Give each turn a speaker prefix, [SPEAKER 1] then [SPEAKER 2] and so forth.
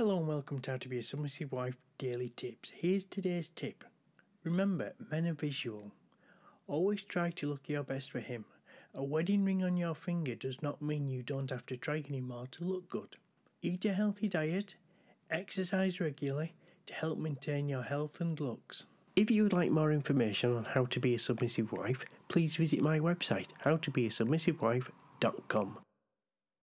[SPEAKER 1] Hello and welcome to How to Be a Submissive Wife Daily Tips. Here's today's tip. Remember, men are visual. Always try to look your best for him. A wedding ring on your finger does not mean you don't have to try anymore to look good. Eat a healthy diet, exercise regularly to help maintain your health and looks. If you would like more information on how to be a submissive wife, please visit my website, howtobeasubmissivewife.com.